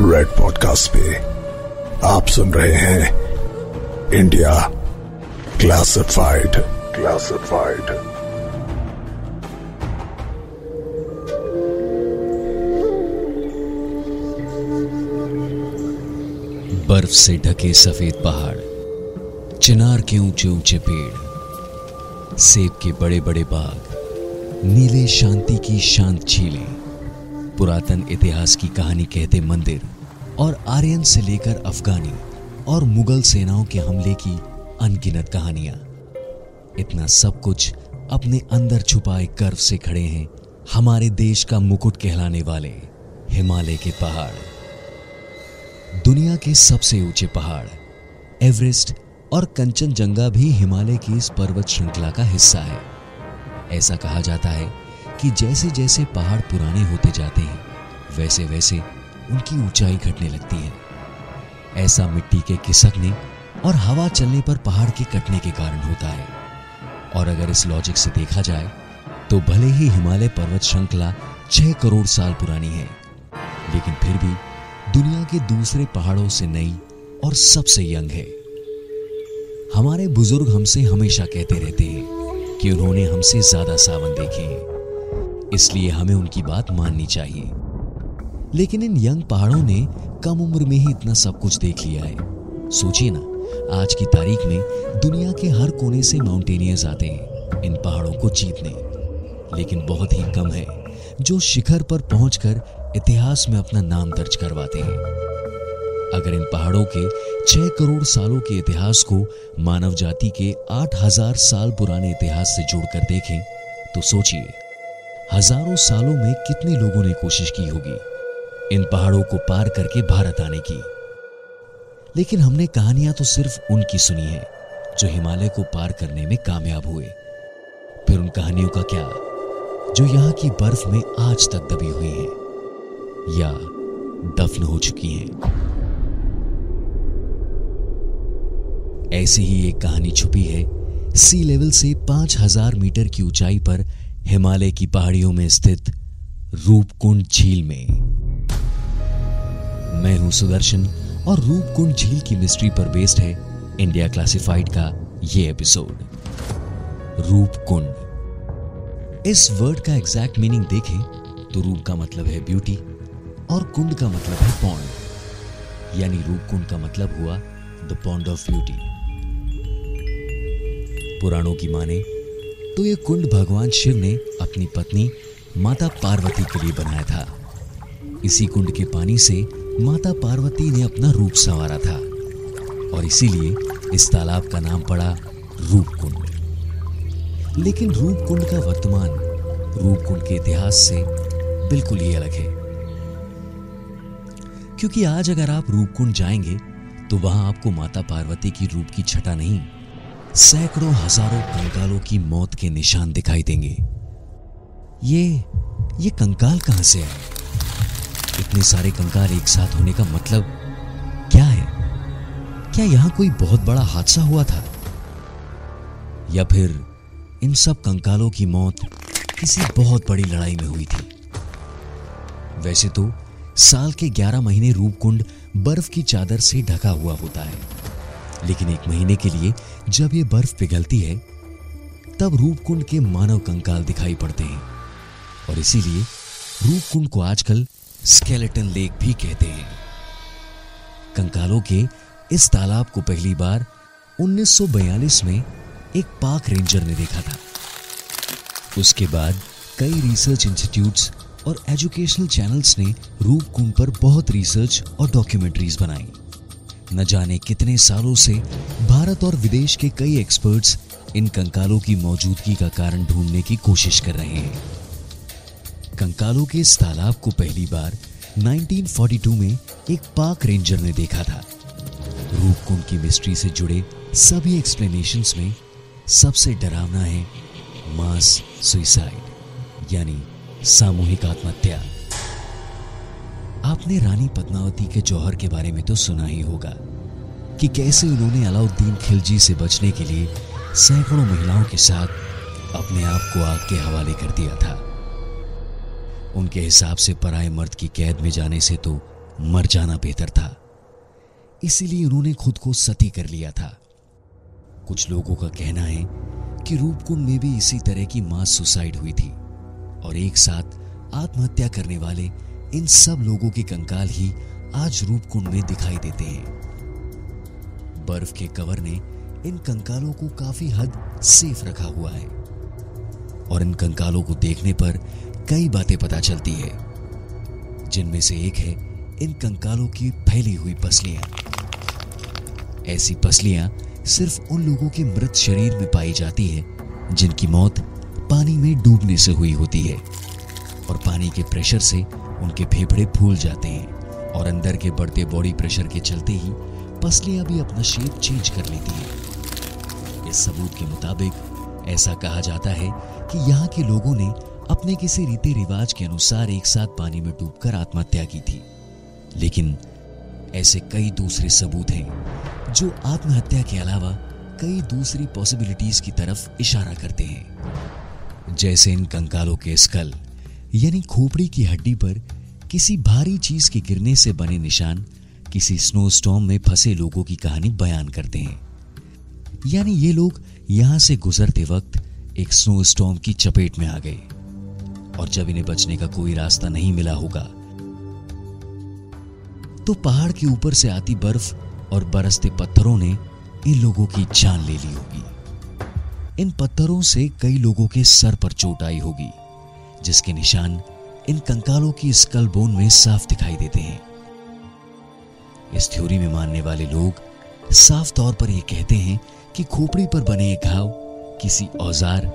Red podcast पे आप सुन रहे हैं इंडिया क्लासिफाइड क्लासिफाइड बर्फ़ से ढके सफ़ेद पहाड़, चिनार के ऊँचे ऊँचे पेड़, सेब के बड़े बड़े बाग, नीले शांति की शांत झीलें पुरातन इतिहास की कहानी कहते मंदिर और आर्यन से लेकर अफगानी और मुगल सेनाओं के हमले की अनगिनत कहानियाँ। इतना सब कुछ अपने अंदर छुपाए गर्व से खड़े हैं हमारे देश का मुकुट कहलाने वाले हिमालय के पहाड़। दुनिया के सबसे ऊँचे पहाड़, एवरेस्ट और कंचनजंगा भी हिमालय की इस पर्वत श्रृंखला का हिस्सा है। ऐसा कहा जाता है कि जैसे जैसे पहाड़ पुराने होते जाते हैं, वैसे वैसे उनकी ऊंचाई घटने लगती है। ऐसा मिट्टी के खिसकने और हवा चलने पर पहाड़ के कटने के कारण होता है। और अगर इस लॉजिक से देखा जाए तो भले ही हिमालय पर्वत श्रृंखला छह करोड़ साल पुरानी है, लेकिन फिर भी दुनिया के दूसरे पहाड़ों से नई और सबसे यंग है। हमारे बुज़ुर्ग हमसे हमेशा कहते रहते हैं कि उन्होंने हमसे ज़्यादा सावन देखे हैं। इसलिए हमें उनकी बात माननी चाहिए। लेकिन इन यंग पहाड़ों ने कम उम्र में ही इतना सब कुछ देख लिया है। सोचिए ना, आज की तारीख में दुनिया के हर कोने से माउंटेनियर्स आते हैं, इन पहाड़ों को जीतने। लेकिन बहुत ही कम है, जो शिखर पर पहुंचकर इतिहास में अपना नाम दर्ज करवाते हैं। अगर इन पहाड़ों के छह करोड़ सालों के इतिहास को मानव जाति के आठ हज़ार साल पुराने इतिहास से जोड़कर देखें तो सोचिए हज़ारों सालों में कितने लोगों ने कोशिश की होगी इन पहाड़ों को पार करके भारत आने की। लेकिन हमने कहानियाँ तो सिर्फ़ उनकी सुनी है, जो हिमालय को पार करने में कामयाब हुए। फिर उन कहानियों का क्या? जो यहाँ की बर्फ़ में आज तक दबी हुई हैं, या दफन हो चुकी हैं। ऐसी ही एक कहानी छुपी है सी लेवल से पाँच हज़ार मीटर की ऊंचाई पर हिमालय की पहाड़ियों में स्थित रूपकुंड झील में। मैं हूँ सुदर्शन और रूपकुंड झील की मिस्ट्री पर बेस्ड है इंडिया क्लासिफाइड का ये एपिसोड रूपकुंड। इस वर्ड का एग्जैक्ट मीनिंग देखें तो रूप का मतलब है ब्यूटी और कुंड का मतलब है पॉन्ड यानी रूपकुंड का मतलब हुआ द पॉन्ड ऑफ़ ब्यूटी पुराणों की माने तो ये कुंड भगवान शिव ने अपनी पत्नी माता पार्वती के लिए बनाया था। इसी कुंड के पानी से माता पार्वती ने अपना रूप संवारा था और इसीलिए इस तालाब का नाम पड़ा रूपकुंड लेकिन रूपकुंड का वर्तमान रूपकुंड के इतिहास से बिल्कुल ही अलग है। क्योंकि आज अगर आप रूपकुंड जाएँगे तो वहाँ आपको माता पार्वती की रूप की छटा नहीं सैकड़ों हज़ारों कंकालों की मौत के निशान दिखाई देंगे। ये ये कंकाल कहाँ से आए? इतने सारे कंकाल एक साथ होने का मतलब क्या है? क्या यहाँ कोई बहुत बड़ा हादसा हुआ था? या फिर इन सब कंकालों की मौत किसी बहुत बड़ी लड़ाई में हुई थी? वैसे तो साल के 11 महीने रूपकुंड बर्फ़ की चादर से ढका हुआ होता है। लेकिन एक महीने के लिए जब ये बर्फ़ पिघलती है, तब रूपकुंड के मानव कंकाल दिखाई पड़ते हैं। और इसीलिए रूपकुंड को आजकल स्केलेटन लेक भी कहते हैं। कंकालों के इस तालाब को पहली बार 1942 में एक पार्क रेंजर ने देखा था। उसके बाद कई रिसर्च इंस्टीट्यूट्स और एजुकेशनल चैनल्स ने रूपकुंड पर बहुत रिसर्च और डॉक्यूमेंट्रीज बनाई। न जाने कितने सालों से भारत और विदेश के कई एक्सपर्ट्स इन कंकालों की मौजूदगी का कारण ढूँढने की कोशिश कर रहे हैं। कंकालों के इस तालाब को पहली बार 1942 में एक पार्क रेंजर ने देखा था। रूपकुंड की मिस्ट्री से जुड़े सभी एक्सप्लेनेशंस में सबसे डरावना है मास सुइसाइड यानी सामूहिक आत्महत्या। आपने रानी पद्मावती के जौहर के बारे में तो सुना ही होगा कि कैसे उन्होंने अलाउद्दीन खिलजी से बचने के लिए सैकड़ों महिलाओं के साथ अपने आप को आग के हवाले कर दिया था। उनके हिसाब से पराए मर्द की कैद में जाने से तो मर जाना बेहतर था। इसीलिए उन्होंने खुद को सती कर लिया था। कुछ लोगों का कहना है कि रूपकुंड में भी इसी तरह की मास सुसाइड हुई थी और एक साथ आत्महत्या करने वाले इन सब लोगों के कंकाल ही आज रूपकुंड में दिखाई देते हैं। बर्फ़ के कवर ने इन कंकालों को काफ़ी हद सेफ़ रखा हुआ है। और इन कंकालों को देखने पर कई बातें पता चलती है। जिनमें से एक है, इन कंकालों की फैली हुई पसलियाँ। ऐसी पसलियाँ सिर्फ़ उन लोगों के मृत शरीर में पाई जाती है, जिनकी मौत पानी में डूबने से हुई होती है। और पानी के प्रेशर से उनके फेफड़े फूल जाते हैं और अंदर के बढ़ते बॉडी प्रेशर के चलते ही पसलियाँ भी अपना शेप चेंज कर लेती हैं। इस सबूत के मुताबिक ऐसा कहा जाता है कि यहाँ के लोगों ने अपने किसी रीति रिवाज के अनुसार एक साथ पानी में डूबकर आत्महत्या की थी। लेकिन ऐसे कई दूसरे सबूत हैं, जो आत्महत्या के अलावा कई दूसरी पॉसिबिलिटीज की तरफ़ इशारा करते हैं। जैसे इन कंकालों के स्कल यानी खोपड़ी की हड्डी पर किसी भारी चीज़ के गिरने से बने निशान किसी स्नो स्टॉर्म में फंसे लोगों की कहानी बयान करते हैं। यानी ये लोग यहाँ से गुजरते वक्त एक स्नो स्टॉर्म की चपेट में आ गए। और जब इन्हें बचने का कोई रास्ता नहीं मिला होगा तो पहाड़ के ऊपर से आती बर्फ़ और बरसते पत्थरों ने इन लोगों की जान ले ली होगी। इन पत्थरों से कई लोगों के सर पर चोट आई होगी। जिसके निशान इन कंकालों की स्कल बोन में साफ़ दिखाई देते हैं। इस थ्योरी में मानने वाले लोग साफ़ तौर पर यह कहते हैं कि खोपड़ी पर बने एक घाव किसी औज़ार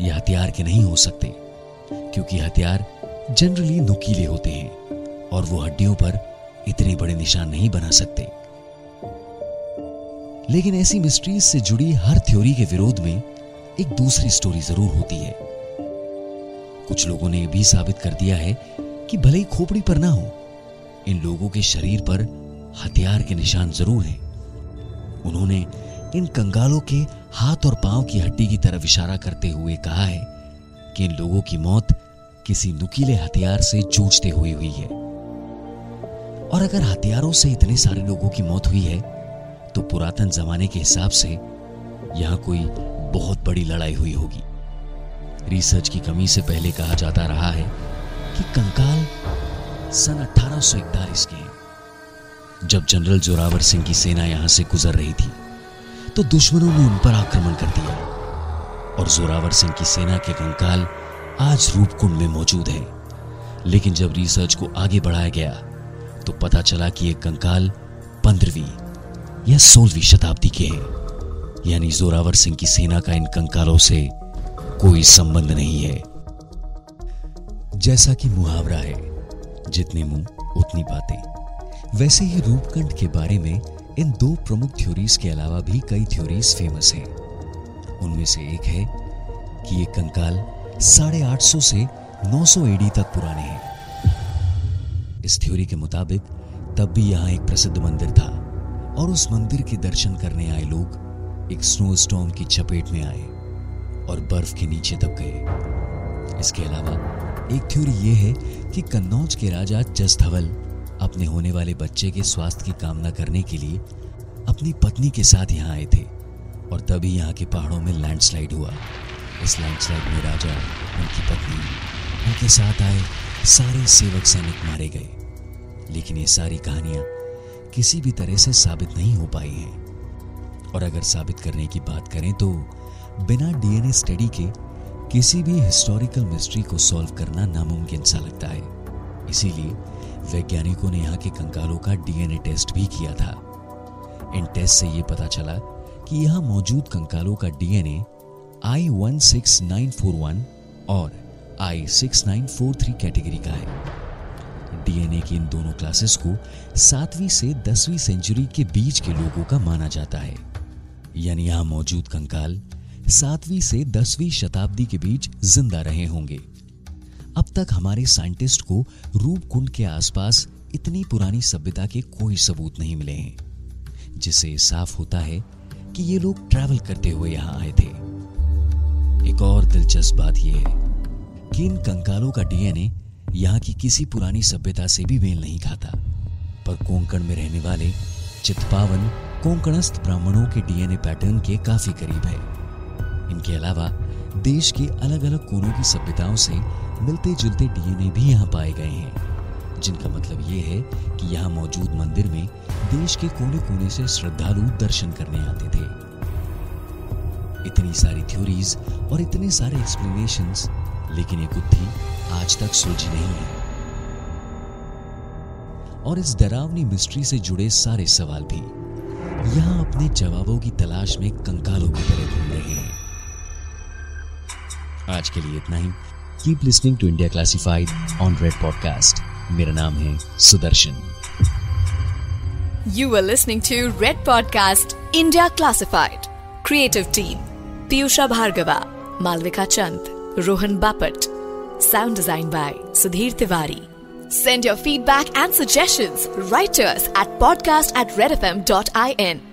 या हथियार के नहीं हो सकते, क्योंकि हथियार जनरली नुकीले होते हैं और वो हड्डियों पर इतने बड़े निशान नहीं बना सकते। लेकिन ऐसी मिस्ट्रीज से जुड़ी हर थ्योरी के विरोध में एक दूसरी स्टोरी ज़रूर होती है। कुछ लोगों ने यह भी साबित कर दिया है कि भले ही खोपड़ी पर ना हो, इन लोगों के शरीर पर हथियार के निशान ज़रूर हैं। उन्होंने इन कंगालों के हाथ और पाँव की हड्डी की तरफ़ इशारा करते हुए कहा है कि इन लोगों की मौत किसी नुकीले हथियार से जूझते हुए हुई है। और अगर हथियारों से इतने सारे लोगों की मौत हुई है तो पुरातन जमाने के हिसाब से यहाँ कोई बहुत बड़ी लड़ाई हुई होगी। रिसर्च की कमी से पहले कहा जाता रहा है कि कंकाल सन 1841 के जब जनरल जोरावर सिंह की सेना यहाँ से गुजर रही थी तो दुश्मनों ने उन पर आक्रमण कर दिया। और जोरावर सिंह की सेना के कंकाल आज रूपकुंड में मौजूद है। लेकिन जब रिसर्च को आगे बढ़ाया गया तो पता चला कि ये कंकाल पंद्रहवीं या सोलहवीं शताब्दी के हैं। यानी जोरावर सिंह की सेना का इन कंकालों से कोई संबंध नहीं है। जैसा कि मुहावरा है, जितने मुँह, उतनी बातें। वैसे ही रूपकंठ के बारे में इन दो प्रमुख थ्योरीज के अलावा भी कई थ्योरीज फ़ेमस हैं। उनमें से एक है कि ये कंकाल साढ़े आठ सौ से नौ सौ एडी तक पुराने हैं। इस थ्योरी के मुताबिक, तब भी यहाँ एक प्रसिद्ध मंदिर था, और उस मंदिर के दर्शन करने आए लोग एक स्नो स्टॉर्म की चपेट में आए। और बर्फ़ के नीचे दब गए। इसके अलावा, एक थ्योरी यह है कि कन्नौज के राजा जसधवल अपने होने वाले बच्चे के स्वास्थ्य की कामना करने के लिए अपनी पत्नी के साथ यहाँ आए थे और तभी यहाँ के पहाड़ों में लैंडस्लाइड हुआ। इस लैंडस्लाइड में राजा, उनकी पत्नी, उनके साथ आए सारे सेवक सैनिक मारे गए। लेकिन ये सारी कहानियाँ किसी भी तरह से साबित नहीं हो पाई हैं। और अगर साबित करने की बात करें तो बिना डीएनए स्टडी के किसी भी हिस्टोरिकल मिस्ट्री को सॉल्व करना नामुमकिन सा लगता है। इसीलिए वैज्ञानिकों ने यहाँ के कंकालों का डीएनए टेस्ट भी किया था। इन टेस्ट से यह पता चला कि यहाँ मौजूद कंकालों का DNA I one six nine four one और I six nine four three category का है। डीएनए की इन दोनों क्लासेस को सातवीं से दसवीं सेंचुरी के बीच के लोगों का माना जाता है। यानी यहाँ मौजूद कंकाल सातवीं से दसवीं शताब्दी के बीच ज़िंदा रहे होंगे। अब तक हमारे साइंटिस्ट को रूपकुंड के आसपास इतनी पुरानी सभ्यता के कोई सबूत नहीं मिले हैं, जिससे साफ़ होता है कि ये लोग ट्रैवल करते हुए यहाँ आए थे। एक और दिलचस्प बात यह है कि इन कंकालों का डीएनए यहाँ की किसी पुरानी सभ्यता से भी मेल नहीं खाता, पर कोंकण में रहने वाले चितपावन कोंकणस्थ ब्राह्मणों के डीएनए पैटर्न के काफ़ी करीब है। इनके अलावा, देश के अलग अलग कोनों की सभ्यताओं से मिलते जुलते डीएनए भी यहाँ पाए गए हैं, जिनका मतलब ये है कि यहाँ मौजूद मंदिर में देश के कोने कोने से श्रद्धालु दर्शन करने आते थे। इतनी सारी थ्योरीज और इतने सारे एक्सप्लेनेशंस लेकिन ये बुद्धि आज तक सुलझी नहीं है। और इस डरावनी मिस्ट्री से जुड़े सारे सवाल भी, यहाँ अपने जवाबों की तलाश में कंकालों की तरह हैं आज के लिए इतना ही keep listening to India classified on red podcast मेरा नाम है Sudarshan You were listening to Red Podcast India Classified. Creative Team Piyusha Bhargava, Malvika Chand, Rohan Bapat. Sound designed by Sudhir Tiwari. Send your feedback and suggestions right to us at podcast at redfm.in.